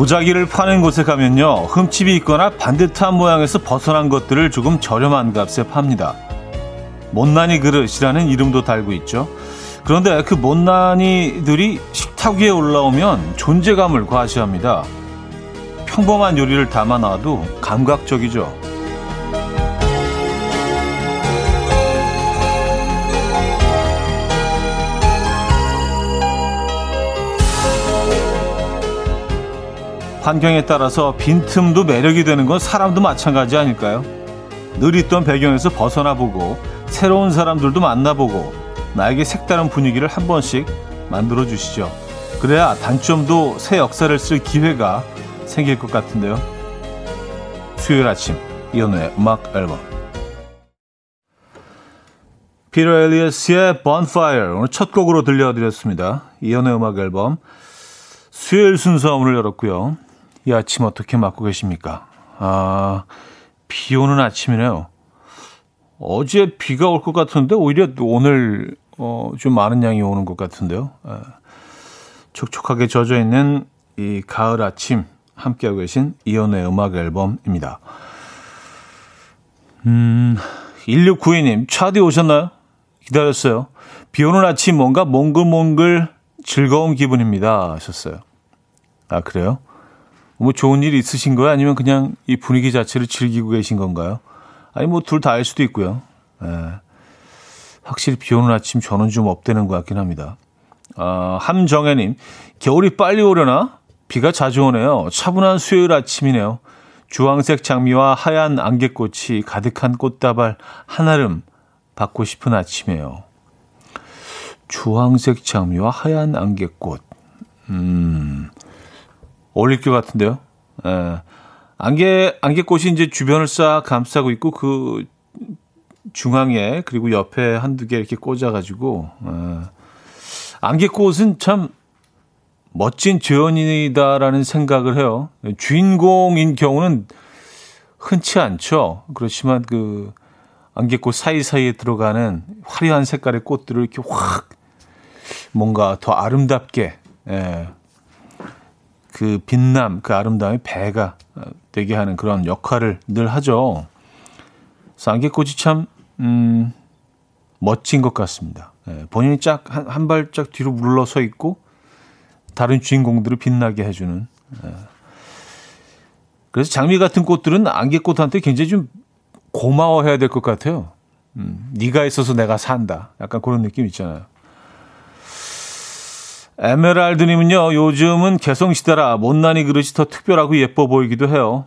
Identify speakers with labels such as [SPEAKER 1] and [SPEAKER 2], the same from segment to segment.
[SPEAKER 1] 도자기를 파는 곳에 가면요. 흠집이 있거나 반듯한 모양에서 벗어난 것들을 조금 저렴한 값에 팝니다. 못난이 그릇이라는 이름도 달고 있죠. 그런데 그 못난이들이 식탁 위에 올라오면 존재감을 과시합니다. 평범한 요리를 담아 놔도 감각적이죠. 환경에 따라서 빈틈도 매력이 되는 건 사람도 마찬가지 아닐까요? 늘 있던 배경에서 벗어나 보고 새로운 사람들도 만나보고 나에게 색다른 분위기를 한 번씩 만들어 주시죠. 그래야 단점도 새 역사를 쓸 기회가 생길 것 같은데요. 수요일 아침 이연우의 음악 앨범 피터 엘리어스의 Bonfire 오늘 첫 곡으로 들려드렸습니다. 이연우의 음악 앨범 수요일 순서 오늘 열었고요. 이 아침 어떻게 맞고 계십니까? 아, 비 오는 아침이네요. 어제 비가 올 것 같은데 오히려 오늘 어, 좀 많은 양이 오는 것 같은데요. 아, 촉촉하게 젖어 있는 이 가을 아침 함께하고 계신 이연의 음악 앨범입니다. 음, 1692님, 차디 오셨나요? 기다렸어요. 비 오는 아침 뭔가 몽글몽글 즐거운 기분입니다. 하셨어요. 아, 그래요? 뭐 좋은 일 있으신 거예요? 아니면 그냥 이 분위기 자체를 즐기고 계신 건가요? 아니 뭐 둘 다일 수도 있고요. 예. 확실히 비 오는 아침 저는 좀 업되는 것 같긴 합니다. 아, 함정혜님, 겨울이 빨리 오려나? 비가 자주 오네요. 차분한 수요일 아침이네요. 주황색 장미와 하얀 안개꽃이 가득한 꽃다발 하나름 받고 싶은 아침이에요. 주황색 장미와 하얀 안개꽃. 음, 것 같은데요. 예. 안개, 안개꽃이 이제 주변을 싹 감싸고 있고 그 중앙에 그리고 옆에 한두 개 이렇게 꽂아가지고, 예. 안개꽃은 참 멋진 재현이다라는 생각을 해요. 주인공인 경우는 흔치 않죠. 그렇지만 그 안개꽃 사이사이에 들어가는 화려한 색깔의 꽃들을 이렇게 확 뭔가 더 아름답게 예, 그 빛남, 그 아름다움의 배가 되게 하는 그런 역할을 늘 하죠. 쌍개꽃이 참, 음, 멋진 것 같습니다. 예, 본인이 쫙, 한, 한 발짝 뒤로 물러서 있고, 다른 주인공들을 빛나게 해주는. 예. 그래서 장미 같은 꽃들은 안개꽃한테 굉장히 좀 고마워해야 될 것 같아요. 음, 네가 있어서 내가 산다. 약간 그런 느낌 있잖아요. 에메랄드님은요, 요즘은 개성시대라 못난이 그릇이 더 특별하고 예뻐 보이기도 해요.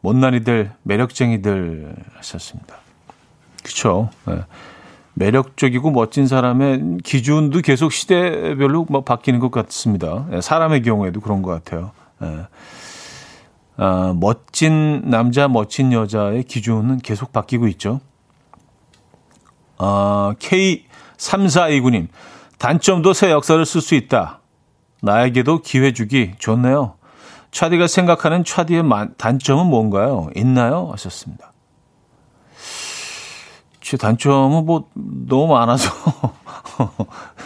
[SPEAKER 1] 못난이들, 매력쟁이들 하셨습니다. 그쵸. 네. 매력적이고 멋진 사람의 기준도 계속 시대별로 막 바뀌는 것 같습니다. 네, 사람의 경우에도 그런 것 같아요. 네. 아, 멋진 남자, 멋진 여자의 기준은 계속 바뀌고 있죠. 아, K3429님. 단점도 새 역사를 쓸 수 있다. 나에게도 기회 주기 좋네요. 차디가 생각하는 차디의 단점은 뭔가요? 있나요? 하셨습니다. 제 단점은 뭐 너무 많아서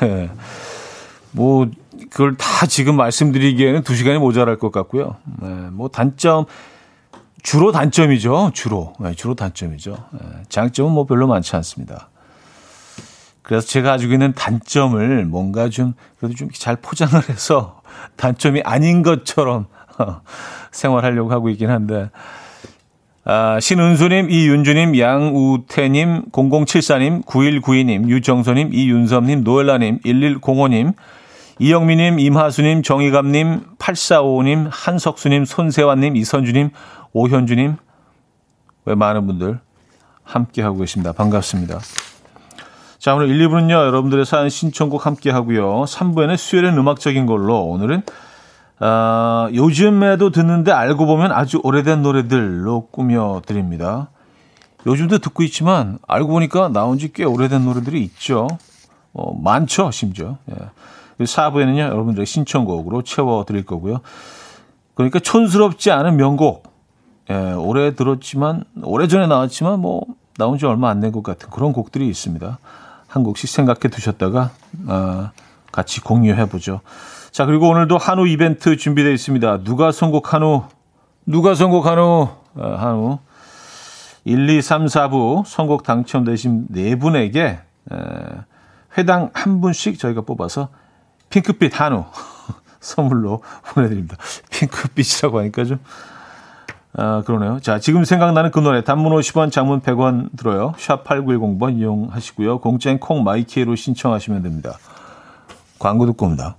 [SPEAKER 1] 네. 뭐 그걸 다 지금 말씀드리기에는 두 시간이 모자랄 것 같고요. 네. 뭐 단점 주로 단점이죠. 주로 네, 주로 단점이죠. 네. 장점은 뭐 별로 많지 않습니다. 그래서 제가 가지고 있는 단점을 뭔가 좀 그래도 좀 잘 포장을 해서 단점이 아닌 것처럼 생활하려고 하고 있긴 한데 아, 신은수님, 이윤주님, 양우태님, 0074님, 9192님, 유정선님, 이윤섭님, 노엘라님, 1105님, 이영미님, 임하수님, 정희감님, 8455님, 한석수님, 손세환님, 이선주님, 오현주님, 왜 많은 분들 함께하고 계십니다. 반갑습니다. 자, 오늘 1, 2부는요, 여러분들의 사연 신청곡 함께 하고요. 3부에는 수요일은 음악적인 걸로 오늘은 어, 요즘에도 듣는데 알고 보면 아주 오래된 노래들로 꾸며드립니다. 요즘도 듣고 있지만 알고 보니까 나온 지 꽤 오래된 노래들이 있죠. 어, 많죠, 심지어. 예. 4부에는요, 여러분들의 신청곡으로 채워드릴 거고요. 그러니까 촌스럽지 않은 명곡. 예, 오래 들었지만, 오래전에 나왔지만, 뭐, 나온 지 얼마 안 된 것 같은 그런 곡들이 있습니다. 한 곡씩 생각해 두셨다가 어, 같이 공유해 보죠. 자, 그리고 오늘도 한우 이벤트 준비되어 있습니다. 누가 선곡 한우? 누가 선곡 한우? 어, 한우. 1, 2, 3, 4부 선곡 당첨되신 네 분에게 에, 회당 한 분씩 저희가 뽑아서 핑크빛 한우 선물로 보내드립니다. 핑크빛이라고 하니까 좀, 아, 그러네요. 자, 지금 생각나는 그 노래, 단문 50원, 장문 100원 들어요. 샵 8910번 이용하시고요. 공짜인 콩 마이키에로 신청하시면 됩니다. 광고 듣고 옵니다.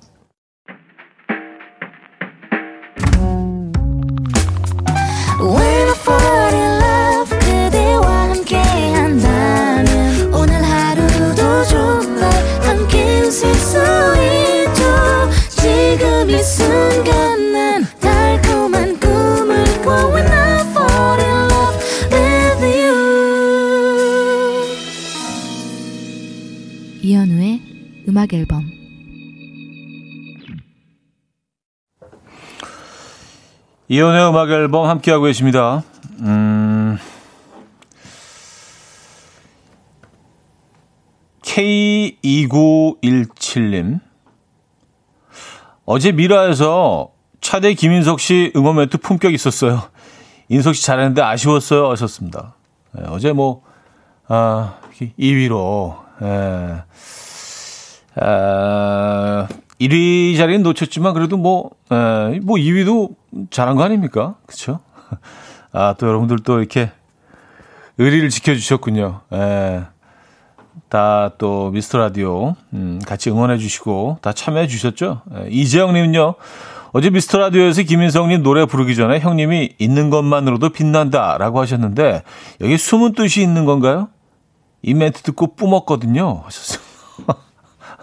[SPEAKER 2] 음악 앨범
[SPEAKER 1] 이연의 음악 앨범 함께하고 계십니다. 음, K2917님. 어제 미라에서 차대 김인석 씨 응원 멘트 품격 있었어요. 인석 씨 잘했는데 아쉬웠어요. 하셨습니다. 네, 어제 뭐, 아, 2위로, 예. 아, 1위 자리는 놓쳤지만 그래도 뭐, 에, 뭐 2위도 잘한 거 아닙니까? 그쵸? 아, 또 여러분들 또 이렇게 의리를 지켜주셨군요. 에, 다 또 미스터 라디오, 음, 같이 응원해 주시고 다 참여해 주셨죠? 에, 이재영님은요, 어제 미스터 라디오에서 김인성님 노래 부르기 전에 형님이 있는 것만으로도 빛난다 라고 하셨는데, 여기 숨은 뜻이 있는 건가요? 이 멘트 듣고 뿜었거든요. 하셨어요.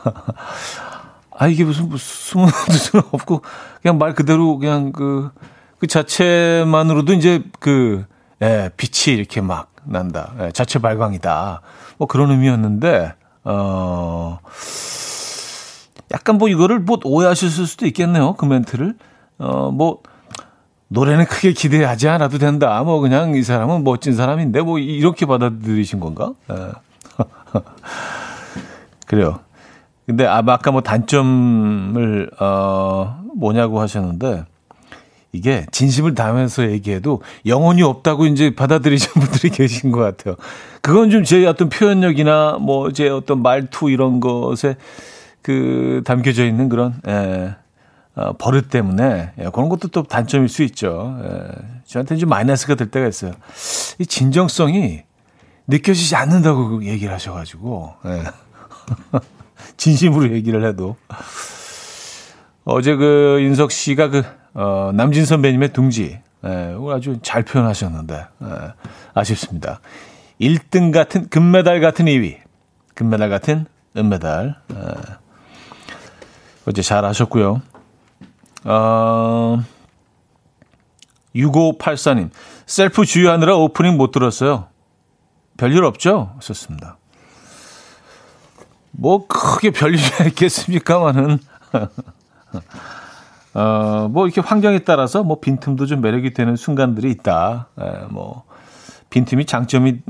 [SPEAKER 1] 아, 이게 무슨, 숨은 뜻은 없고, 그냥 말 그대로 그냥 그, 그 자체만으로도 이제 그, 예, 빛이 이렇게 막 난다. 예, 자체 발광이다. 뭐 그런 의미였는데, 어, 약간 뭐 이거를 뭐 오해하셨을 수도 있겠네요. 그 멘트를. 어, 뭐, 노래는 크게 기대하지 않아도 된다. 뭐 그냥 이 사람은 멋진 사람인데 뭐 이렇게 받아들이신 건가? 예. 그래요. 근데 아, 아까 뭐 단점을 어 뭐냐고 하셨는데 이게 진심을 담아서 얘기해도 영혼이 없다고 이제 받아들이시는 분들이 계신 것 같아요. 그건 좀 제 어떤 표현력이나 뭐 제 어떤 말투 이런 것에 그 담겨져 있는 그런 예, 어, 버릇 때문에 예, 그런 것도 또 단점일 수 있죠. 예, 저한테는 좀 마이너스가 될 때가 있어요. 이 진정성이 느껴지지 않는다고 얘기를 하셔가지고. 예. 진심으로 얘기를 해도. 어제 그 인석 씨가 그, 어, 남진 선배님의 둥지, 예, 아주 잘 표현하셨는데, 예, 아쉽습니다. 1등 같은, 금메달 같은 2위. 금메달 같은 은메달. 예. 어제 잘 하셨고요. 어, 6584님, 셀프 주유하느라 오프닝 못 들었어요. 별일 없죠? 썼습니다. 뭐 크게 별일이 있겠습니까만은 어, 뭐 이렇게 환경에 따라서 뭐 빈틈도 좀 매력이 되는 순간들이 있다. 에, 뭐 빈틈이 장점이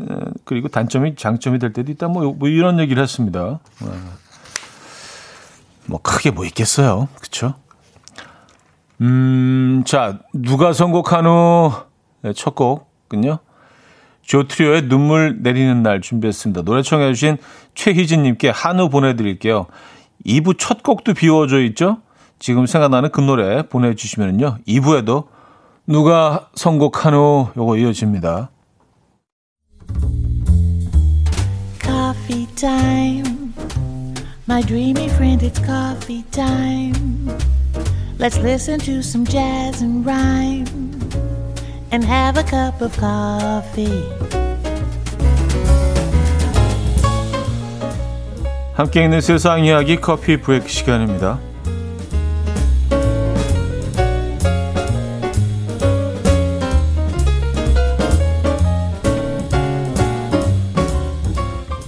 [SPEAKER 1] 그리고 단점이 장점이 될 때도 있다. 뭐, 뭐 이런 얘기를 했습니다. 에, 뭐 크게 뭐 있겠어요. 그렇죠? 음, 자, 누가 선곡한 후 첫 곡은요. 조트리오의 눈물 내리는 날 준비했습니다. 노래 청해 주신 최희진님께 한우 보내드릴게요. 2부 첫 곡도 비워져 있죠? 지금 생각나는 그 노래 보내주시면요. 2부에도 누가 선곡한 후 요거 이어집니다. Coffee. My dreamy friend, it's coffee time. Let's listen to some jazz and rhyme and have a cup of coffee. 함께 있는 세상 이야기 커피 브레이크 시간입니다.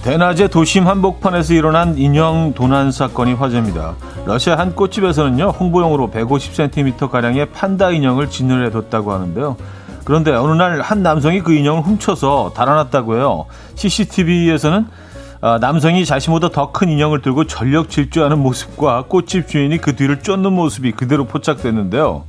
[SPEAKER 1] 대낮에 도심 한복판에서 일어난 인형 도난 사건이 화제입니다. 러시아 한 꽃집에서는요, 홍보용으로 150cm가량의 판다 인형을 진열해 뒀다고 하는데요. 그런데 어느 날 한 남성이 그 인형을 훔쳐서 달아났다고 해요. CCTV에서는 아, 남성이 자신보다 더 큰 인형을 들고 전력 질주하는 모습과 꽃집 주인이 그 뒤를 쫓는 모습이 그대로 포착됐는데요.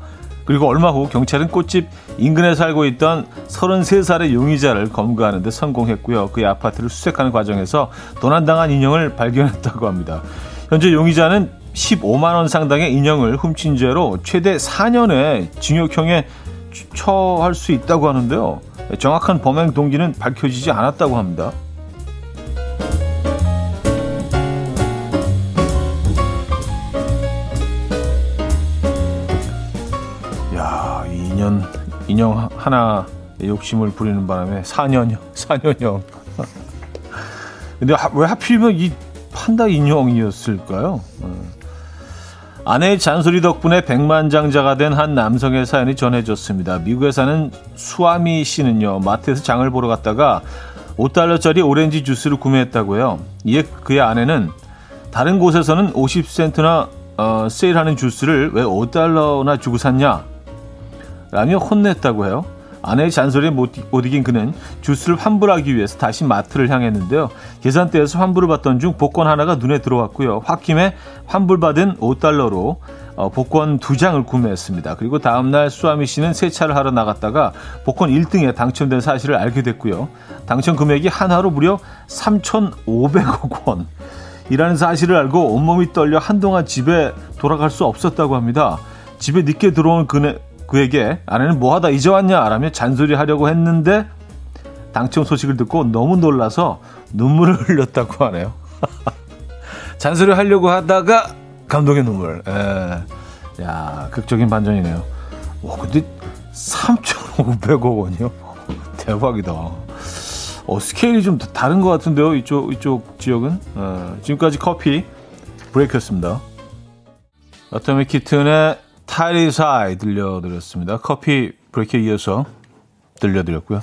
[SPEAKER 1] 그리고 얼마 후 경찰은 꽃집 인근에 살고 있던 33살의 용의자를 검거하는 데 성공했고요. 그의 아파트를 수색하는 과정에서 도난당한 인형을 발견했다고 합니다. 현재 용의자는 15만 원 상당의 인형을 훔친 죄로 최대 4년의 징역형에 처할 수 있다고 하는데요. 정확한 범행 동기는 밝혀지지 않았다고 합니다. 야, 2년 인형 하나 욕심을 부리는 바람에 4년형, 4년형. 근데 왜 하필이면 이 판다 인형이었을까요? 어. 아내의 잔소리 덕분에 백만장자가 된 한 남성의 사연이 전해졌습니다. 미국에 사는 수아미 씨는요, 마트에서 장을 보러 갔다가 5달러짜리 오렌지 주스를 구매했다고요. 이에 그의 아내는 다른 곳에서는 50센트나 어, 세일하는 주스를 왜 5달러나 주고 샀냐? 라며 혼냈다고 해요. 아내의 잔소리에 못, 못 이긴 그는 주스를 환불하기 위해서 다시 마트를 향했는데요. 계산대에서 환불을 받던 중 복권 하나가 눈에 들어왔고요. 홧김에 환불받은 5달러로 어, 복권 두 장을 구매했습니다. 그리고 다음날 수아미 씨는 세차를 하러 나갔다가 복권 1등에 당첨된 사실을 알게 됐고요. 당첨 금액이 한화로 무려 3,500억 원. 이라는 사실을 알고 온몸이 떨려 한동안 집에 돌아갈 수 없었다고 합니다. 집에 늦게 들어온 그네, 그에게 아내는 뭐하다 이제 왔냐 라며 잔소리하려고 했는데 당첨 소식을 듣고 너무 놀라서 눈물을 흘렸다고 하네요. 잔소리 하려고 하다가 감동의 눈물. 에. 예. 야, 극적인 반전이네요. 와, 근데 3,500억 원이요? 대박이다. 어, 스케일이 좀 다른 것 같은데요. 이쪽, 이쪽 지역은. 어, 지금까지 커피 브레이크였습니다. 어터미 키튼의 타이리 사이 들려드렸습니다. 커피 브레이크에 이어서 들려드렸고요.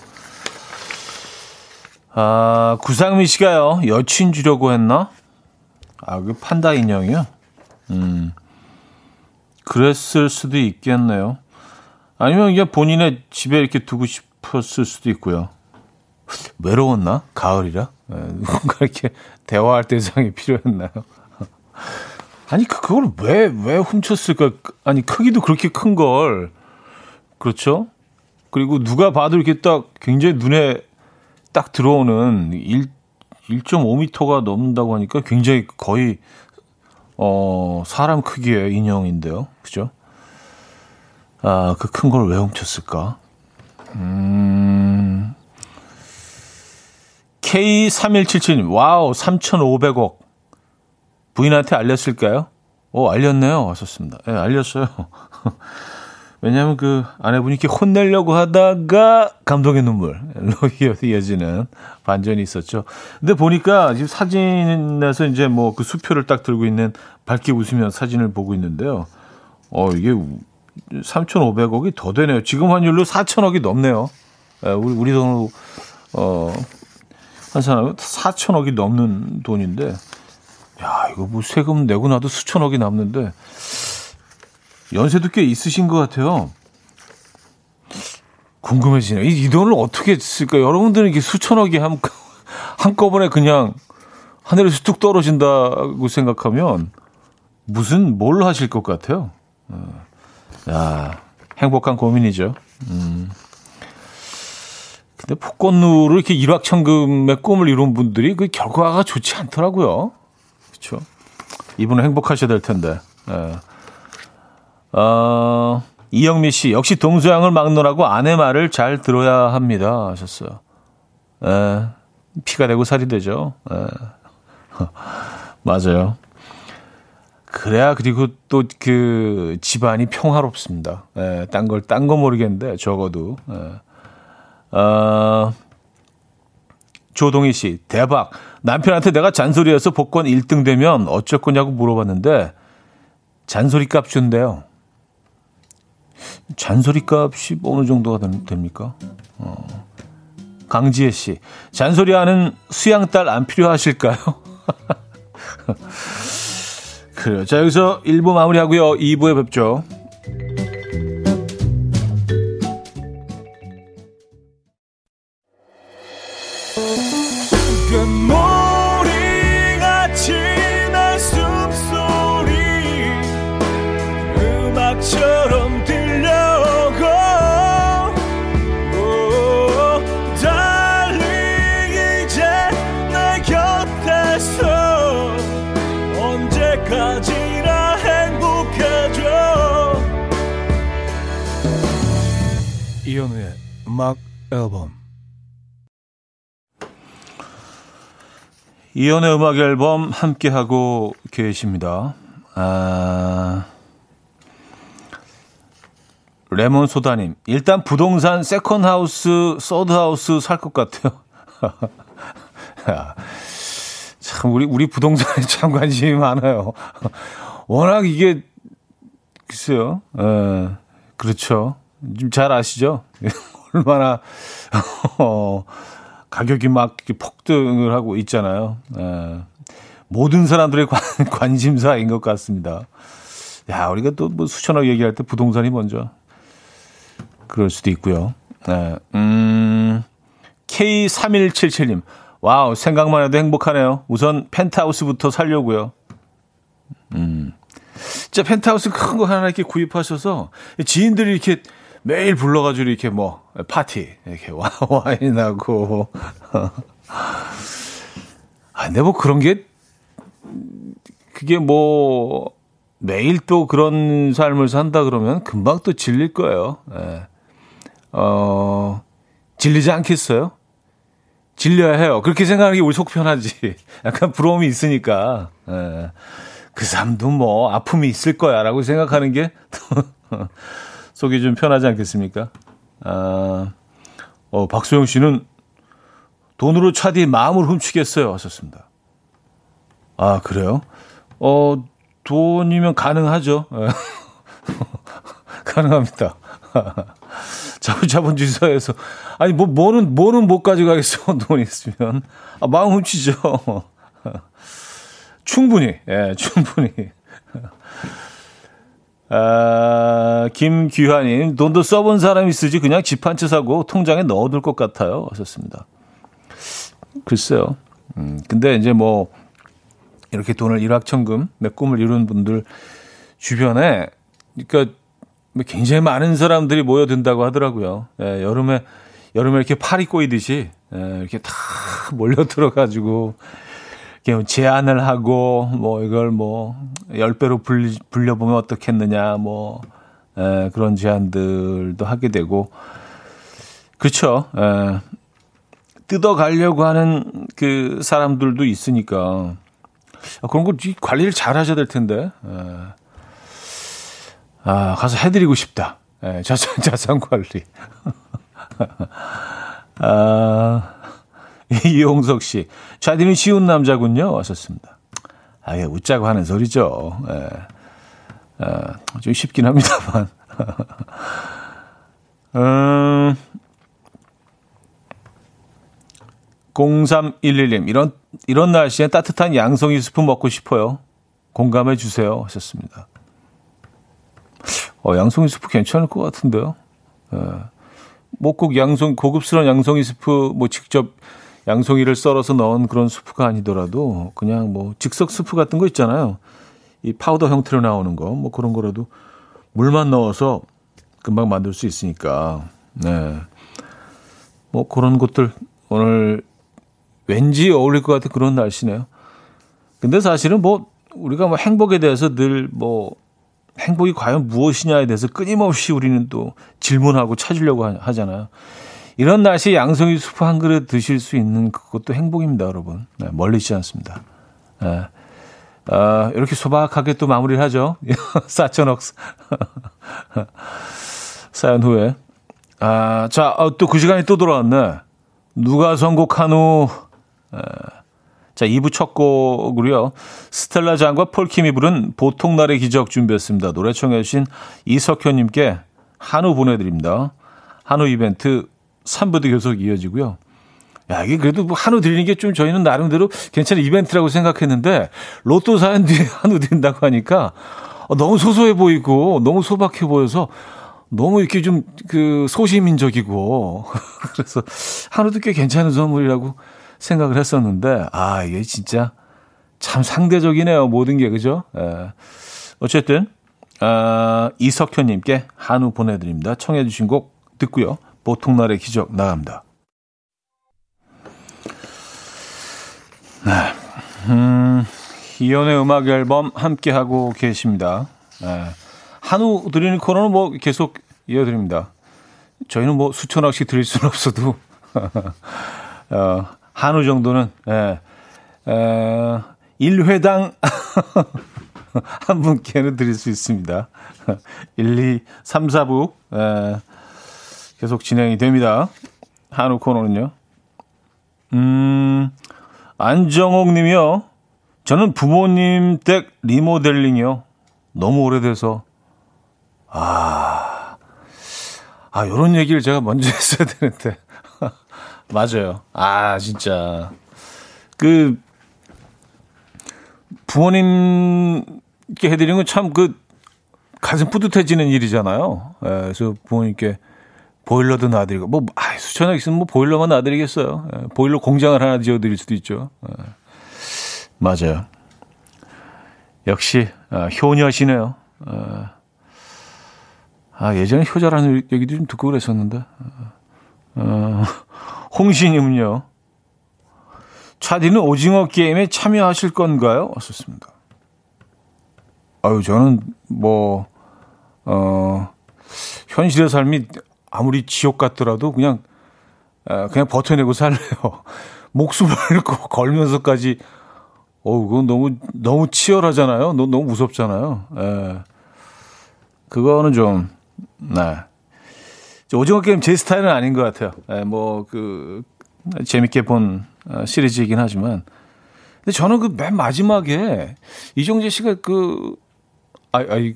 [SPEAKER 1] 아, 구상미 씨가요, 여친 주려고 했나? 아, 그 판다 인형이요? 음, 그랬을 수도 있겠네요. 아니면 이게 본인의 집에 이렇게 두고 싶었을 수도 있고요. 외로웠나? 가을이라? 네, 누군가 이렇게 대화할 대상이 필요했나요? 아니 그걸 왜 왜 훔쳤을까? 아니 크기도 그렇게 큰 걸 그렇죠? 그리고 누가 봐도 이렇게 딱 굉장히 눈에 딱 들어오는 1 1.5m가 넘는다고 하니까 굉장히 거의 어 사람 크기의 인형인데요, 그죠? 아 그 큰 걸 왜 훔쳤을까? 음. K3177님, 와우, 3,500억. 부인한테 알렸을까요? 오, 알렸네요. 왔었습니다. 예, 네, 알렸어요. 왜냐하면 그 아내분이 이렇게 혼내려고 하다가 감동의 눈물로 이어지는 반전이 있었죠. 근데 보니까 지금 사진에서 이제 뭐 그 수표를 딱 들고 있는 밝게 웃으면 사진을 보고 있는데요. 어, 이게 3,500억이 더 되네요. 지금 환율로 4,000억이 넘네요. 예, 우리, 우리 돈으로, 어, 한 사람은 4,000억이 넘는 돈인데, 야, 이거 뭐 세금 내고 나도 수천억이 남는데 연세도 꽤 있으신 것 같아요. 궁금해지네. 이, 이 돈을 어떻게 쓸까? 여러분들은 이게 수천억이 한, 한꺼번에 그냥 하늘에서 뚝 떨어진다고 생각하면 무슨 뭘 하실 것 같아요? 어. 야, 행복한 고민이죠. 음. 근데 복권으로 이렇게 일확천금의 꿈을 이룬 분들이 그 결과가 좋지 않더라고요. 그렇죠. 이분은 행복하셔야 될 텐데. 예. 어, 이영미 씨 역시 동서양을 막론하고 아내 말을 잘 들어야 합니다 하셨어요. 예. 피가 되고 살이 되죠. 예. 맞아요. 그래야 그리고 또 그 집안이 평화롭습니다. 예, 딴 걸 딴 거 모르겠는데 적어도. 예. 어, 조동희 씨 대박. 남편한테 내가 잔소리해서 복권 1등 되면 어쩔 거냐고 물어봤는데 잔소리 값 준대요. 잔소리 값이 어느 정도가 됩니까? 어. 강지혜 씨, 잔소리하는 수양딸 안 필요하실까요? 그래요. 자, 여기서 1부 마무리하고요. 2부에 뵙죠.
[SPEAKER 2] 음악 앨범
[SPEAKER 1] 이현우의 음악 앨범 함께 하고 계십니다. 아... 레몬 소다님, 일단 부동산 second house, third house 살 것 같아요. 참 우리 우리 부동산에 참 관심이 많아요. 워낙 이게 글쎄요, 에, 그렇죠. 좀 잘 아시죠? 얼마나 어, 가격이 막 폭등을 하고 있잖아요. 에, 모든 사람들의 관, 관심사인 것 같습니다. 야, 우리가 또 뭐 수천억 얘기할 때 부동산이 먼저 그럴 수도 있고요. 네, 음, K3177님. 와우, 생각만 해도 행복하네요. 우선 펜트하우스부터 살려고요. 음. 진짜 펜트하우스 큰 거 하나 이렇게 구입하셔서 지인들이 이렇게 매일 불러가지고 이렇게 뭐 파티 이렇게 와, 와인하고 아 근데 뭐 그런 게 그게 뭐 매일 또 그런 삶을 산다 그러면 금방 또 질릴 거예요. 예. 어 질리지 않겠어요? 질려야 해요. 그렇게 생각하는 게 우리 속 편하지. 약간 부러움이 있으니까. 예. 그 사람도 뭐 아픔이 있을 거야라고 생각하는 게 속이 좀 편하지 않겠습니까? 아, 어, 박소영 씨는 돈으로 차디 마음을 훔치겠어요. 하셨습니다. 아, 그래요? 어, 돈이면 가능하죠. 예. 가능합니다. 자본주의사에서 아니 뭐 뭐는 뭐는 못 가져가겠어 돈 있으면 아, 마음 훔치죠. 충분히 예 충분히. 아, 김규환님 돈도 써본 사람이 쓰지 그냥 집 한 채 사고 통장에 넣어둘 것 같아요. 하셨습니다. 글쎄요. 음, 근데 이제 뭐 이렇게 돈을 일확천금 내 꿈을 이룬 분들 주변에 그러니까 뭐 굉장히 많은 사람들이 모여든다고 하더라고요. 예, 여름에 여름에 이렇게 팔이 꼬이듯이 예, 이렇게 다 몰려 들어가지고 이렇게 제안을 하고 뭐 이걸 뭐열 배로 불려 보면 어떻겠느냐 뭐 예, 그런 제안들도 하게 되고 그렇죠. 예, 뜯어가려고 하는 그 사람들도 있으니까 그런 거 관리를 잘 하셔야 될 텐데. 예. 아, 가서 해드리고 싶다. 예, 자산, 자산 관리. 아, 이용석 씨. 자디는 쉬운 남자군요. 하셨습니다. 아, 예, 웃자고 하는 소리죠. 예. 아, 좀 쉽긴 합니다만. 음, 0311님, 이런, 이런 날씨에 따뜻한 양송이 스프 먹고 싶어요. 공감해 주세요. 하셨습니다. 어, 양송이 스프 괜찮을 것 같은데요. 예. 뭐꼭 양송 고급스러운 양송이 스프 뭐 직접 양송이를 썰어서 넣은 그런 스프가 아니더라도 그냥 뭐 즉석 스프 같은 거 있잖아요. 이 파우더 형태로 나오는 거 뭐 그런 거라도 물만 넣어서 금방 만들 수 있으니까 네. 뭐 그런 것들 오늘 왠지 어울릴 것 같은 그런 날씨네요. 근데 사실은 뭐 우리가 뭐 행복에 대해서 늘 뭐 행복이 과연 무엇이냐에 대해서 끊임없이 우리는 또 질문하고 찾으려고 하잖아요. 이런 날씨에 양송이 수프 한 그릇 드실 수 있는 그것도 행복입니다, 여러분. 네, 멀리 있지 않습니다. 네. 아, 이렇게 소박하게 또 마무리를 하죠. 사천억 사연 후에. 아, 자, 어, 또그 시간이 또 돌아왔네. 누가 선곡한 후, 에, 자, 2부 첫 곡으로요. 스텔라 장과 폴킴이 부른 보통날의 기적 준비했습니다. 노래 청해 주신 이석현님께 한우 보내드립니다. 한우 이벤트 3부도 계속 이어지고요. 야, 이게 그래도 뭐 한우 드리는 게 좀 저희는 나름대로 괜찮은 이벤트라고 생각했는데 로또 사연 뒤에 한우 드린다고 하니까 너무 소소해 보이고 너무 소박해 보여서 너무 이렇게 좀 그 소시민적이고 그래서 한우도 꽤 괜찮은 선물이라고 생각을 했었는데, 아, 이게 진짜 참 상대적이네요. 모든 게, 그죠? 예. 어쨌든, 아, 이석현님께 한우 보내드립니다. 청해주신 곡 듣고요. 보통날의 기적 나갑니다. 네. 음, 이연의 음악 앨범 함께하고 계십니다. 네. 한우 드리는 코너는 뭐 계속 이어드립니다. 저희는 뭐 수천 억씩 드릴 수는 없어도, 어, 한우 정도는, 예, 에, 1회당 한 분께는 드릴 수 있습니다. 1, 2, 3, 4부, 에, 계속 진행이 됩니다. 한우 코너는요. 음, 안정옥 님이요. 저는 부모님 댁 리모델링이요. 너무 오래돼서. 아, 아, 요런 얘기를 제가 먼저 했어야 되는데. 맞아요. 아, 진짜. 그, 부모님께 해드리는 건 참 그, 가슴 뿌듯해지는 일이잖아요. 예, 그래서 부모님께 보일러도 놔드리고, 뭐, 아, 수천억 있으면 뭐 보일러만 놔드리겠어요. 예, 보일러 공장을 하나 지어드릴 수도 있죠. 예. 맞아요. 역시, 아, 효녀시네요. 아, 아, 예전에 효자라는 얘기도 좀 듣고 그랬었는데. 어, 홍신님은요. 차디는 오징어 게임에 참여하실 건가요? 왔었습니다. 아유, 저는 뭐, 어, 현실의 삶이 아무리 지옥 같더라도 그냥, 어, 그냥 버텨내고 살래요. 목숨을 걸면서까지, 어우, 그건 너무, 너무 치열하잖아요. 너무, 너무 무섭잖아요. 예. 그거는 좀, 네. 오징어 게임 제 스타일은 아닌 것 같아요. 예, 뭐, 그, 재밌게 본 어, 시리즈이긴 하지만. 근데 저는 그 맨 마지막에 이정재 씨가 그, 아, 아, 이,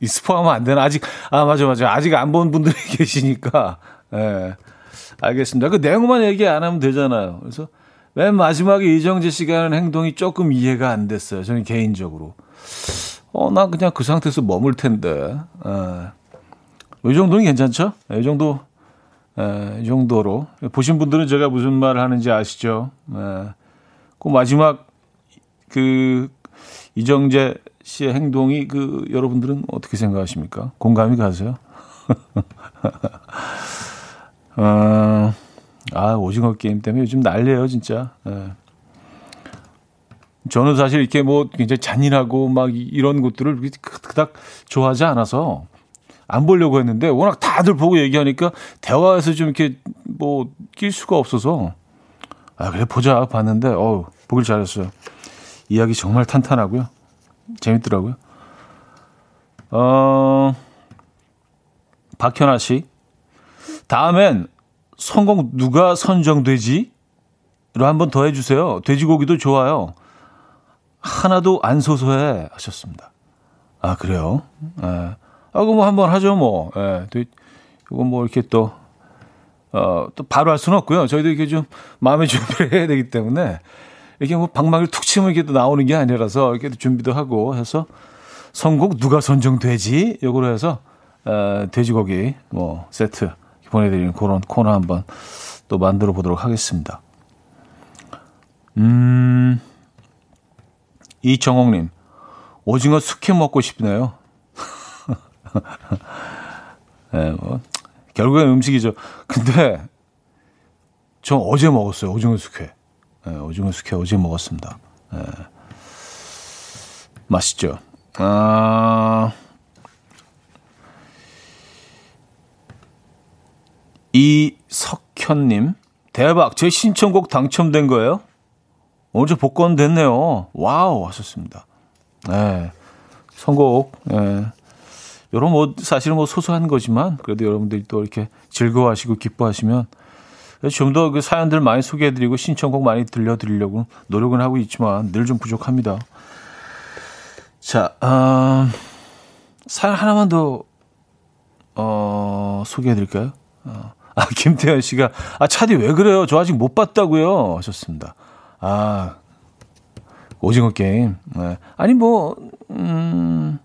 [SPEAKER 1] 이 스포하면 안 되나? 아직, 아, 맞아, 맞아. 아직 안 본 분들이 계시니까. 예. 알겠습니다. 그 내용만 얘기 안 하면 되잖아요. 그래서 맨 마지막에 이정재 씨가 하는 행동이 조금 이해가 안 됐어요. 저는 개인적으로. 어, 나 그냥 그 상태에서 머물 텐데. 예. 이 정도는 괜찮죠? 이 정도 에, 이 정도로 보신 분들은 제가 무슨 말을 하는지 아시죠? 에, 그 마지막 그 이정재 씨의 행동이 그 여러분들은 어떻게 생각하십니까? 공감이 가세요? 어, 아 오징어 게임 때문에 요즘 난리예요 진짜. 에. 저는 사실 이렇게 뭐 굉장히 잔인하고 막 이런 것들을 그닥 좋아하지 않아서 안 보려고 했는데 워낙 다들 보고 얘기하니까 대화에서 좀 이렇게 뭐 낄 수가 없어서 아 그래 보자 봤는데 어우 보길 잘했어요. 이야기 정말 탄탄하고요. 재밌더라고요. 어 박현아 씨 다음엔 성공 누가 선정되지? 로 한번 더 해주세요. 돼지고기도 좋아요. 하나도 안 소소해 하셨습니다. 아 그래요? 네. 아, 그거 뭐 한번 하죠, 뭐. 예. 또, 이거 뭐 이렇게 또, 어, 또 바로 할 수는 없고요. 저희도 이렇게 좀 마음의 준비를 해야 되기 때문에 이게 뭐 방망이를 툭 치면 이게 또 나오는 게 아니라서 이렇게 준비도 하고 해서 선곡 누가 선정되지? 요거로 해서, 어, 돼지고기 뭐 세트 보내드리는 그런 코너 한번 또 만들어 보도록 하겠습니다. 음, 이정옥님, 오징어 숙회 먹고 싶네요. 네, 뭐, 결국엔 음식이죠. 근데, 저 어제 먹었어요. 오징어 숙회. 네, 오징어 숙회 어제 먹었습니다. 네. 맛있죠. 아, 이석현님, 대박. 제 신청곡 당첨된 거예요? 저 복권 됐네요. 와우, 하셨습니다. 네. 선곡, 네. 이런 뭐 사실은 뭐 소소한 거지만 그래도 여러분들이 또 이렇게 즐거워하시고 기뻐하시면 좀 더 그 사연들 많이 소개해드리고 신청곡 많이 들려드리려고 노력은 하고 있지만 늘 좀 부족합니다. 자, 어, 사연 하나만 더 어, 소개해드릴까요? 어, 아 김태현 씨가 아 차디 왜 그래요? 저 아직 못 봤다고요 하셨습니다. 아 오징어 게임. 네. 아니 뭐 음.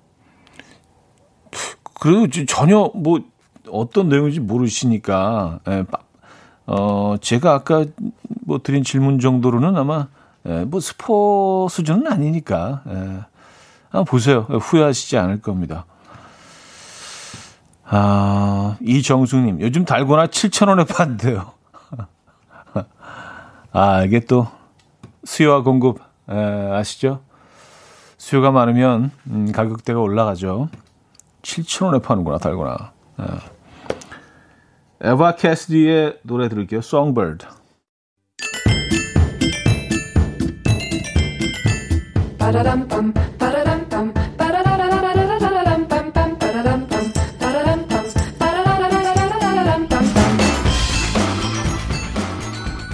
[SPEAKER 1] 그래도 전혀 뭐 어떤 내용인지 모르시니까 예, 어 제가 아까 뭐 드린 질문 정도로는 아마 예, 뭐 스포 수준은 아니니까 예, 한번 보세요 후회하시지 않을 겁니다. 아 이정숙님 요즘 달고나 7천 원에 판대요. 아 이게 또 수요와 공급 에, 예, 아시죠? 수요가 많으면 음, 가격대가 올라가죠. 7,000원에 파는구나, 달고나. 네. 에바 캐스디의 노래 들을게요. Songbird.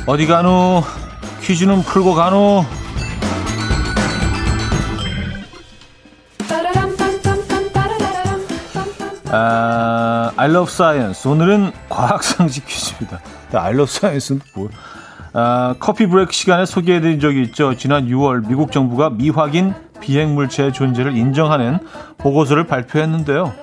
[SPEAKER 1] 어디 가노? 퀴즈는 풀고 가노? 아, I love science. 오늘은 과학상식 퀴즈입니다. I love science는 뭐? 아, 커피 브레이크 시간에 소개해드린 적이 있죠. 지난 6월 미국 정부가 미확인 비핵물체의 존재를 인정하는 보고서를 발표했는데요.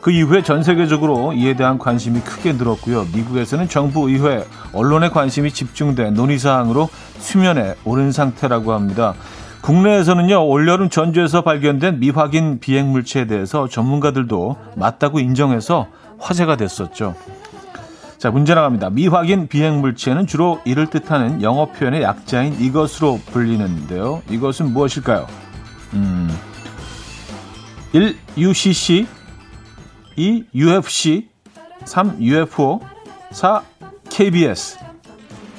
[SPEAKER 1] 그 이후에 전 세계적으로 이에 대한 관심이 크게 늘었고요. 미국에서는 정부, 의회, 언론의 관심이 집중된 논의사항으로 수면에 오른 상태라고 합니다. 국내에서는요, 올여름 전주에서 발견된 미확인 비핵물체에 대해서 전문가들도 맞다고 인정해서 화제가 됐었죠. 자, 문제 나갑니다. 미확인 비핵물체는 주로 이를 뜻하는 영어 표현의 약자인 이것으로 불리는데요. 이것은 무엇일까요? 음, 1. UCC 2. UFC 3. UFO 4. KBS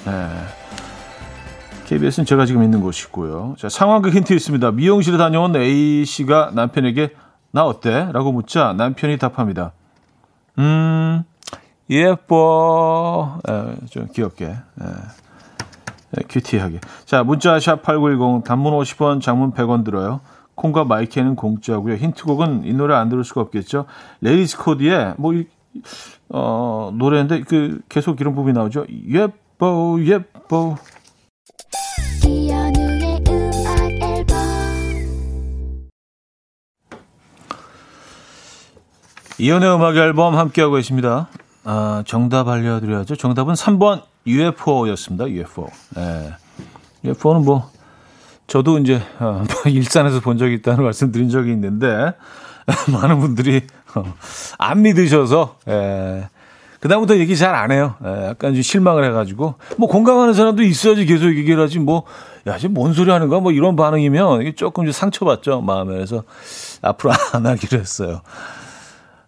[SPEAKER 1] 네. KBS는 제가 지금 있는 곳이고요. 자, 상황극 힌트 있습니다. 미용실에 다녀온 A씨가 남편에게 나 어때? 라고 묻자 남편이 답합니다. 음, 예뻐. 에, 좀 귀엽게. 에, 에, 큐티하게. 자, 문자 샵8910 단문 50원, 장문 100원 들어요. 콩과 마이크는 공짜고요. 힌트곡은 이 노래 안 들을 수가 없겠죠. 레이스 코디의 뭐 어, 노래인데 그 계속 이런 부분이 나오죠. 예뻐 예뻐. 이연의 음악 앨범 함께하고 계십니다. 아, 정답 알려드려야죠. 정답은 3번 UFO였습니다. UFO. 네. UFO는 뭐 저도 이제 어, 일산에서 본 적이 있다는 말씀드린 적이 있는데 많은 분들이 어, 안 믿으셔서 예. 그다음부터 얘기 잘 안 해요. 예, 약간 좀 실망을 해가지고 뭐 공감하는 사람도 있어야지 계속 얘기를 하지 뭐 야, 지금 뭔 소리 하는 거야? 뭐 이런 반응이면 이게 조금 좀 상처받죠 마음에 그래서 앞으로 안 하기로 했어요.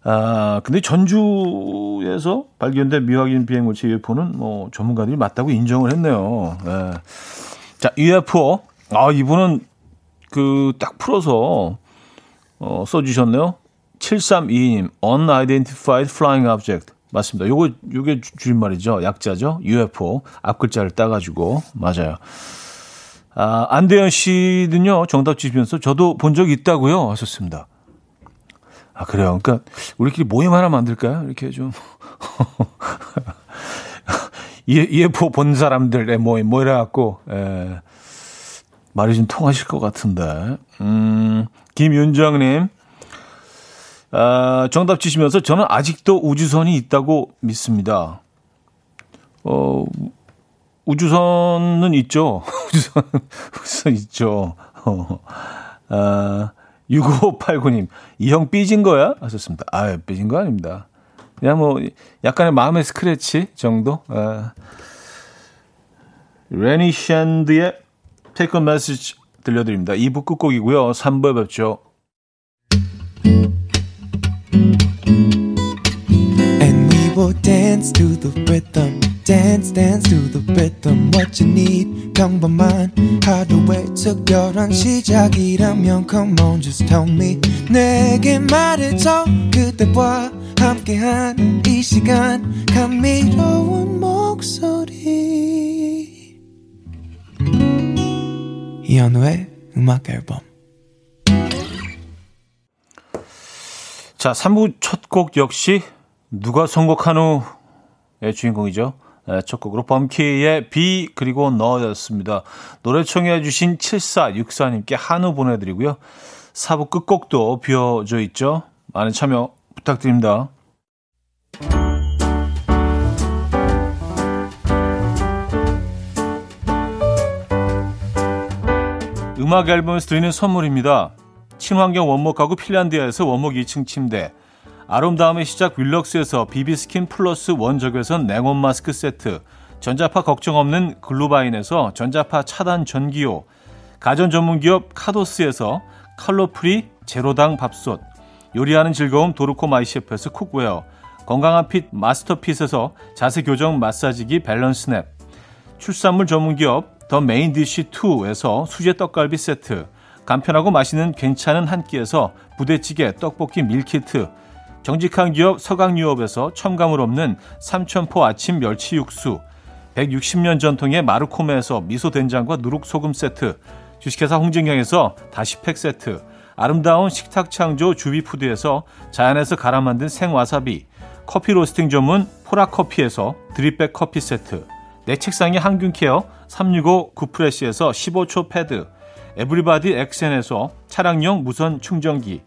[SPEAKER 1] 아 근데 전주에서 발견된 미확인 비행 물체 UFO는 뭐 전문가들이 맞다고 인정을 했네요. 예. 자 UFO 아, 이분은 그 딱 풀어서 어, 써주셨네요. 7322님, unidentified flying object. 맞습니다. 요거, 요게 줄임말이죠. 약자죠. UFO. 앞글자를 따가지고. 맞아요. 아, 안대현 씨는요, 정답 주시면서 저도 본 적이 있다고요. 하셨습니다. 아, 그래요. 그러니까, 우리끼리 모임 하나 만들까요? 이렇게 좀. UFO 본 사람들의 모임, 뭐 이래갖고, 에. 말이 좀 통하실 것 같은데. 음, 김윤정님. 아, 정답 주시면서 저는 아직도 우주선이 있다고 믿습니다. 어, 우주선은 있죠. 우주선, 우주선 있죠. 어, 아, 6589님, 이 형 삐진 거야? 하셨습니다. 아, 삐진 거 아닙니다. 그냥 뭐, 약간의 마음의 스크래치 정도? 아, 레니 샌드의 Take a Message 들려드립니다. 2부 끝곡이고요. 3부에 뵙죠. And we will dance to the rhythm. Dance dance to the rhythm what you need. 평범한 하루의 특별한 시작이라면 come on just tell me. 내게 말해줘. 그대와 함께한 이 시간. 감미로운 목소리. 이현우의 음악 앨범. 자, 3부 첫 곡 역시 누가 선곡한 후의 주인공이죠. 네, 첫 곡으로 범키의 비 그리고 너였습니다. 노래 청해 주신 7464님께 한우 보내드리고요. 4부 끝곡도 비워져 있죠. 많은 참여 부탁드립니다. 음악 앨범에서 드리는 선물입니다. 친환경 원목 가구 핀란디아에서 원목 2층 침대 아름다움의 시작 윌럭스에서 비비스킨 플러스 원적외선 냉온 마스크 세트 전자파 걱정 없는 글루바인에서 전자파 차단 전기요 가전 전문기업 카도스에서 칼로프리 제로당 밥솥 요리하는 즐거움 도르코 마이셰프에서 cookware 건강한 fit 마스터핏에서 자세 교정 마사지기 밸런스 냅, 축산물 전문기업 더 메인디쉬 2에서 수제 떡갈비 세트, 간편하고 맛있는 괜찮은 한 끼에서 부대찌개 떡볶이 밀키트, 정직한 기업 서강유업에서 첨가물 없는 삼천포 아침 멸치 육수, 160년 전통의 마르코메에서 미소 된장과 누룩 소금 세트, 주식회사 홍진경에서 다시팩 세트, 아름다운 식탁 창조 주비푸드에서 자연에서 갈아 만든 생와사비, 커피 로스팅 전문 포라커피에서 드립백 커피 세트, 내 책상의 항균 케어 365 구프레시에서 15초 패드, 에브리바디 엑센에서 차량용 무선 충전기,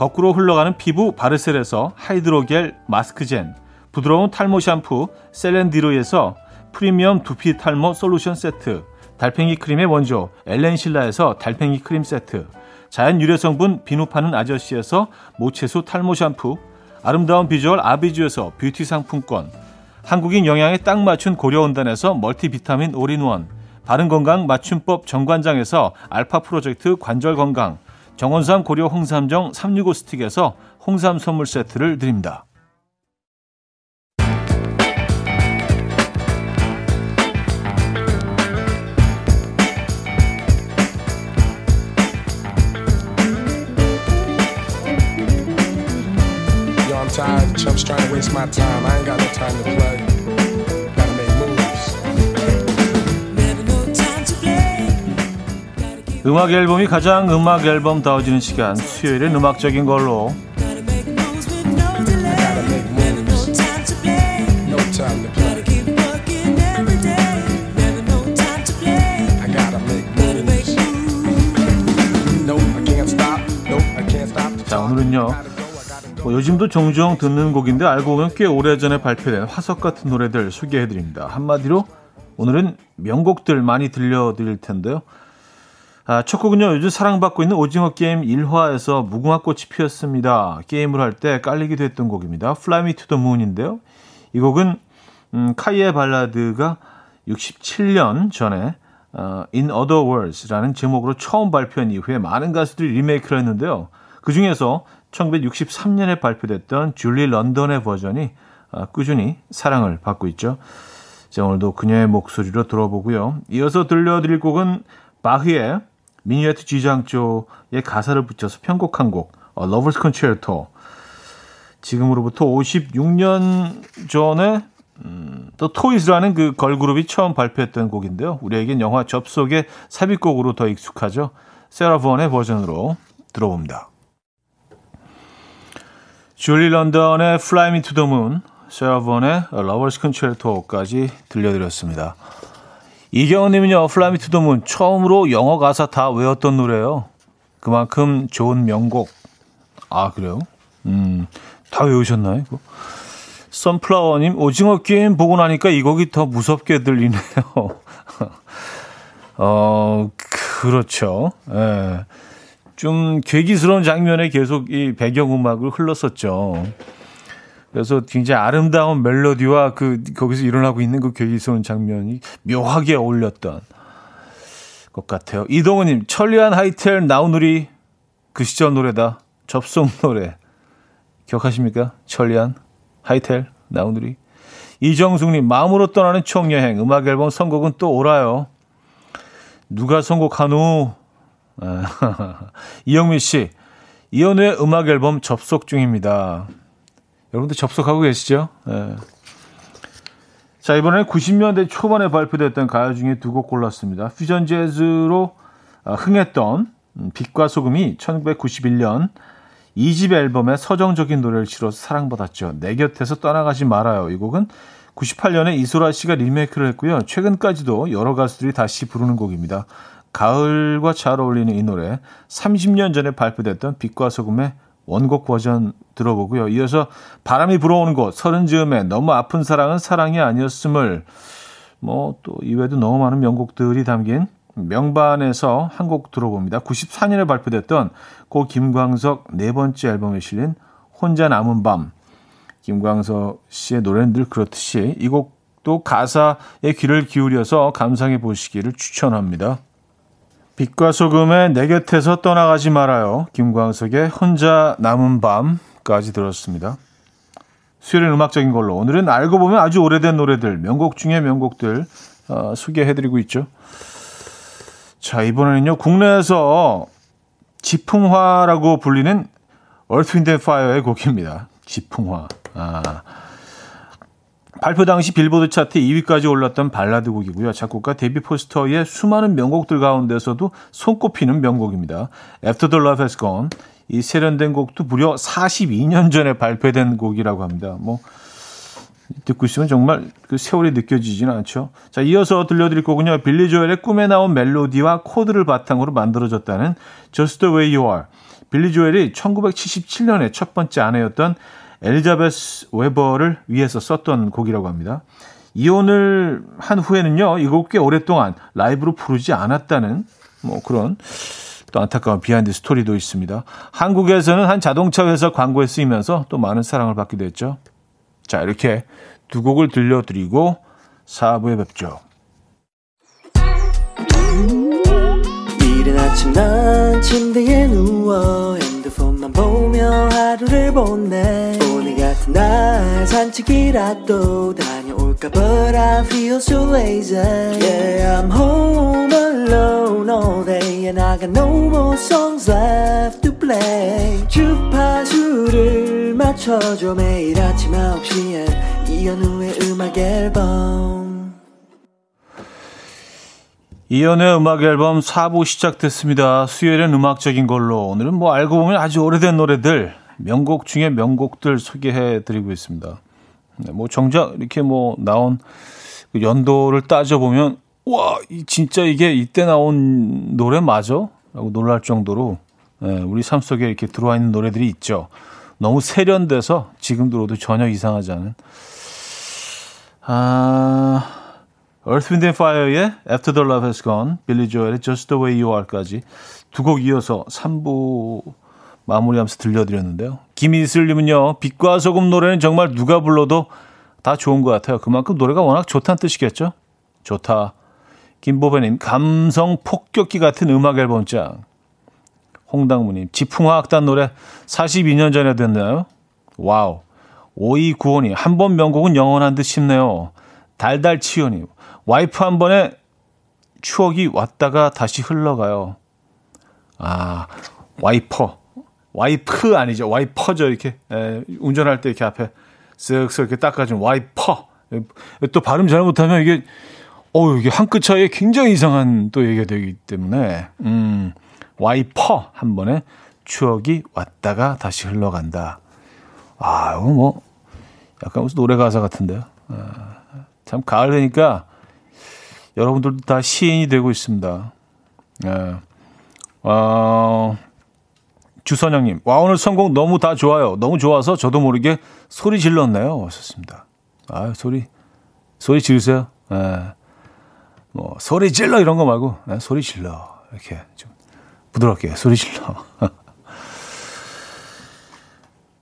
[SPEAKER 1] 거꾸로 흘러가는 피부 바르셀에서 하이드로겔 마스크젠, 부드러운 탈모 샴푸 셀렌디로에서 프리미엄 두피 탈모 솔루션 세트, 달팽이 크림의 원조 엘렌실라에서 달팽이 크림 세트, 자연 유래 성분 비누 파는 아저씨에서 모체수 탈모 샴푸, 아름다운 비주얼 아비주에서 뷰티 상품권, 한국인 영양에 딱 맞춘 고려은단에서 multivitamin all-in-one, 바른건강 맞춤법 정관장에서 알파 프로젝트 관절건강, 정원삼 고려 홍삼정 365 스틱에서 홍삼 선물 세트를 드립니다. 음악 앨범이 가장 음악 앨범 다워지는 시간 수요일엔 음악적인 걸로. 자 오늘은요 뭐 요즘도 종종 듣는 곡인데 알고 보면 꽤 오래전에 발표된 화석 같은 노래들 소개해드립니다. 한마디로 오늘은 명곡들 많이 들려드릴 텐데요. 아, 첫 곡은요. 요즘 사랑받고 있는 오징어 게임 1화에서 무궁화꽃이 피었습니다. 게임을 할 때 깔리기도 했던 곡입니다. Fly Me to the Moon인데요. 이 곡은 음, 카이의 발라드가 67년 전에 어, In Other Words라는 제목으로 처음 발표한 이후에 많은 가수들이 리메이크를 했는데요. 그 중에서 1963년에 발표됐던 줄리 런던의 버전이 아, 꾸준히 사랑을 받고 있죠. 자, 오늘도 그녀의 목소리로 들어보고요. 이어서 들려드릴 곡은 바흐의 미뉴에트 G장조의 가사를 붙여서 편곡한 곡 어, Lover's Concerto. 지금으로부터 56년 전에 음, 또 토이즈라는 그 걸그룹이 처음 발표했던 곡인데요. 우리에겐 영화 접속의 삽입곡으로 더 익숙하죠. 세라 본의 버전으로 들어봅니다. 줄리 런던의 Fly Me to the Moon, 세라본의 Lovers Concerto까지 들려드렸습니다. 이경은님은요, the Moon 처음으로 영어 가사 다 외웠던 노래예요. 그만큼 좋은 명곡. 아 그래요? 음, 다 외우셨나요? 이거? 선플라워님 오징어 게임 보고 나니까 이 곡이 더 무섭게 들리네요. 어 그렇죠. 예. 좀 괴기스러운 장면에 계속 이 배경음악을 흘렀었죠. 그래서 굉장히 아름다운 멜로디와 그 거기서 일어나고 있는 그 괴기스러운 장면이 묘하게 어울렸던 것 같아요. 이동우님, 천리안 하이텔 나우누리 그 시절 노래다. 접속 노래. 기억하십니까? 천리안 하이텔 나우누리. 이정숙님, 마음으로 떠나는 총여행. 음악 앨범 선곡은 또 오라요. 누가 선곡하노? 이영민 씨, 이연우의 음악 앨범 접속 중입니다. 여러분들 접속하고 계시죠? 네. 자, 이번에 90년대 초반에 발표됐던 가요 중에 두 곡 골랐습니다. 퓨전 재즈로 아, 흥했던 음, 빛과 소금이 1991년 2집 앨범에 서정적인 노래를 실어서 사랑받았죠. 내 곁에서 떠나가지 말아요. 이 곡은 98년에 이소라 씨가 리메이크를 했고요. 최근까지도 여러 가수들이 다시 부르는 곡입니다. 가을과 잘 어울리는 이 노래 30년 전에 발표됐던 빛과 소금의 원곡 버전 들어보고요. 이어서 바람이 불어오는 곳 서른 즈음에 너무 아픈 사랑은 사랑이 아니었음을 뭐 또 이외에도 너무 많은 명곡들이 담긴 명반에서 한 곡 들어봅니다. 94년에 발표됐던 고 김광석 네 번째 앨범에 실린 혼자 남은 밤. 김광석 씨의 노래는 늘 그렇듯이 이 곡도 가사에 귀를 기울여서 감상해 보시기를 추천합니다. 빛과 소금의 내 곁에서 떠나가지 말아요. 김광석의 혼자 남은 밤까지 들었습니다. 수요일은 음악적인 걸로 오늘은 알고 보면 아주 오래된 노래들 명곡 중의 명곡들 어, 소개해드리고 있죠. 자 이번에는요 국내에서 지풍화라고 불리는 and Fire의 곡입니다. 지풍화. 아. 발표 당시 빌보드 차트 2위까지 올랐던 발라드 곡이고요. 작곡가 데이빗 포스터의 수많은 명곡들 가운데서도 손꼽히는 명곡입니다. After the Love Has Gone. 이 세련된 곡도 무려 42년 전에 발표된 곡이라고 합니다. 뭐 듣고 있으면 정말 그 세월이 느껴지지는 않죠. 자, 이어서 들려드릴 곡은요. 빌리 조엘의 꿈에 나온 멜로디와 코드를 바탕으로 만들어졌다는 Just the Way You Are. 빌리 조엘이 1977년에 첫 번째 아내였던 엘리자베스 웨버를 위해서 썼던 곡이라고 합니다. 이혼을 한 후에는요, 이곡 꽤 오랫동안 라이브로 부르지 않았다는 뭐 그런 또 안타까운 behind story도 있습니다. 한국에서는 한 자동차 회사 광고에 쓰이면서 또 많은 사랑을 받기도 했죠. 자, 이렇게 두 곡을 들려드리고 4부에 뵙죠.
[SPEAKER 3] 아침 난 침대에 누워 핸드폰만 보며 하루를 보내 날 산책이라도 다녀올까? But I feel so lazy. Yeah I'm home alone all day And I got no more songs left to play. 주파수를 맞춰줘 매일 아침 9시에 이현우의 음악 앨범.
[SPEAKER 1] 이연의 음악 앨범 4부 시작됐습니다. 수요일엔 음악적인 걸로. 오늘은 뭐 알고 보면 아주 오래된 노래들 명곡 중에 명곡들 소개해 드리고 있습니다. 네, 뭐 정작 이렇게 뭐 나온 그 연도를 따져 보면 와 진짜 이게 이때 나온 노래 맞아? 라고 놀랄 정도로 네, 우리 삶 속에 이렇게 들어와 있는 노래들이 있죠. 너무 세련돼서 지금 들어도 전혀 이상하지 않은 아 Earth, Wind and Fire의 After the Love Has Gone, 빌리 조엘의 Just the Way You Are까지 두 곡 이어서 3부 마무리하면서 들려드렸는데요. 김이슬님은요, 빛과 소금 노래는 정말 누가 불러도 다 좋은 것 같아요. 그만큼 노래가 워낙 좋다는 뜻이겠죠? 좋다. 김보배님, 감성 폭격기 같은 음악 앨범장. 홍당무님, 지풍화학단 노래 42년 전에 됐나요? Wow. 5295님, 한번 명곡은 영원한 듯 싶네요. 달달치요님, 와이퍼 한 번에 추억이 왔다가 다시 흘러가요. 아, 와이퍼. 와이프 아니죠. 와이퍼죠. 이렇게. 에, 운전할 때 이렇게 앞에 쓱쓱 이렇게 닦아주는 와이퍼. 또 발음 잘 못하면 이게, 어 이게 한 끗 차이에 굉장히 이상한 또 얘기가 되기 때문에, 음, 와이퍼. 한 번에 추억이 왔다가 다시 흘러간다. 아, 이거 뭐, 약간 무슨 노래 가사 같은데요. 아, 참, 가을 되니까 여러분들도 다 시인이 되고 있습니다. 예. 어, 주선영님, 와, 오늘 성공 너무 다 좋아요. 너무 좋아서 저도 모르게 소리 질렀네요. 하셨습니다. 아 소리, 소리 지르세요. 예. 뭐, 소리 질러 이런 거 말고, 예, 소리 질러. 이렇게 좀 부드럽게 소리 질러.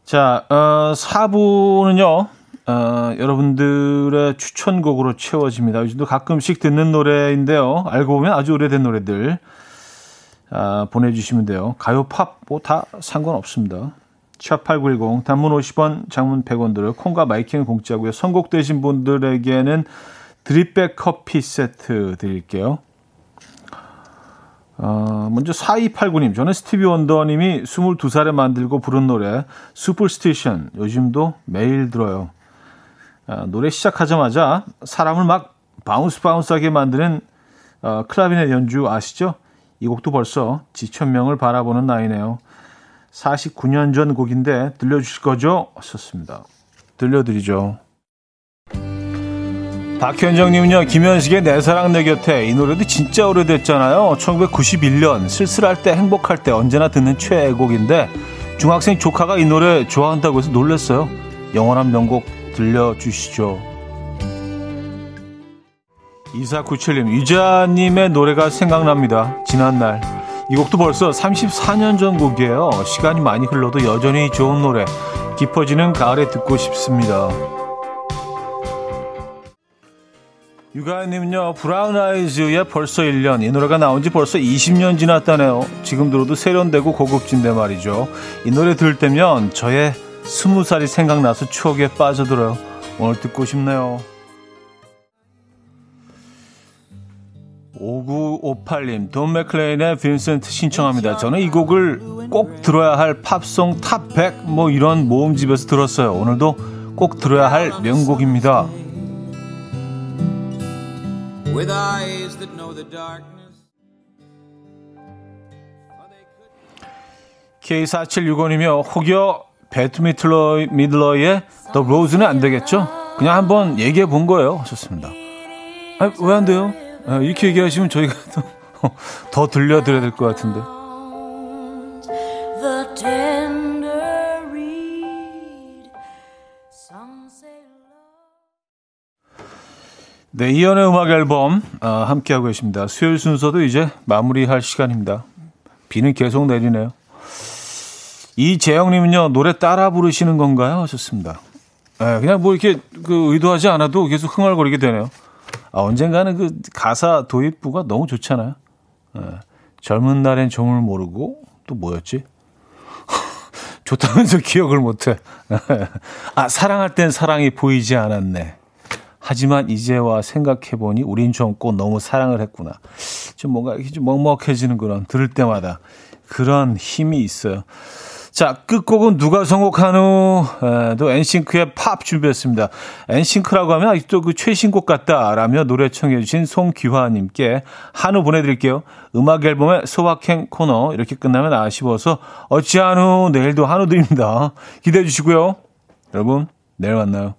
[SPEAKER 1] 자, 어, 4부는요, 어, 여러분들의 추천곡으로 채워집니다. 요즘도 가끔씩 듣는 노래인데요. 알고 보면 아주 오래된 노래들 아, 보내주시면 돼요. 가요, 팝, 뭐 다 상관없습니다. 샵8910 단문 50원, 장문 100원 들을 콩과 마이킹은 공짜고요. 선곡되신 분들에게는 drip bag 커피 세트 드릴게요. 어, 먼저 4289님, 저는 스티비 원더님이 22살에 만들고 부른 노래 Superstition 요즘도 매일 들어요. 어, 노래 시작하자마자 사람을 막 bounce bounce하게 만드는 어, clavinet 연주 아시죠? 이 곡도 벌써 지천명을 바라보는 나이네요. 49년 전 곡인데 들려주실 거죠? 썼습니다. 들려드리죠. 박현정님은요, 김현식의 내 사랑 내 곁에 이 노래도 진짜 오래됐잖아요. 1991년 쓸쓸할 때 행복할 때 언제나 듣는 최애곡인데 중학생 조카가 이 노래 좋아한다고 해서 놀랐어요. 영원한 명곡 들려주시죠. 2497님, 유자님의 노래가 생각납니다. 지난날. 이 곡도 벌써 34년 전 곡이에요. 시간이 많이 흘러도 여전히 좋은 노래. 깊어지는 가을에 듣고 싶습니다. 유가님은요, 브라운 아이즈의 벌써 1년. 이 노래가 나온 지 벌써 20년 지났다네요. 지금 들어도 세련되고 고급진데 말이죠. 이 노래 들을 때면 저의 스무 살이 생각나서 추억에 빠져들어요. 오늘 듣고 싶네요. 5958님, 돈 맥클레인의 빈센트 신청합니다. 저는 이 곡을 꼭 들어야 할 팝송 top 100, 뭐 이런 모음집에서 들었어요. 오늘도 꼭 들어야 할 명곡입니다. With eyes that know the darkness. K4765이며 혹여 배트 미틀러, 미들러의 더 로즈는 안 되겠죠? 그냥 한번 얘기해 본 거예요. 하셨습니다. 왜 안 돼요? 아, 이렇게 얘기하시면 저희가 더, 더 들려드려야 될 것 같은데. 네, 이연의 음악 앨범 아, 함께하고 계십니다. 수요일 순서도 이제 마무리할 시간입니다. 비는 계속 내리네요. 이재영님은요 노래 따라 부르시는 건가요? 하셨습니다. 네, 그냥 뭐 이렇게 그 의도하지 않아도 계속 흥얼거리게 되네요. 아, 언젠가는 그 가사 도입부가 너무 좋잖아요. 네, 젊은 날엔 종을 모르고 또 뭐였지? 좋다면서 기억을 못해. 아 사랑할 땐 사랑이 보이지 않았네. 하지만 이제와 생각해보니 우린 좀꼭 너무 사랑을 했구나. 좀 뭔가 이렇게 좀 먹먹해지는 그런 들을 때마다 그런 힘이 있어요. 자, 끝곡은 누가 선곡한 후또 엔싱크의 팝 준비했습니다. 엔싱크라고 하면 아직도 그 최신곡 같다라며 노래 청해주신 송기화님께 한우 보내드릴게요. 음악 앨범의 소확행 코너 이렇게 끝나면 아쉬워서 어찌 한우 내일도 한우 드립니다. 기대해 주시고요. 여러분 내일 만나요.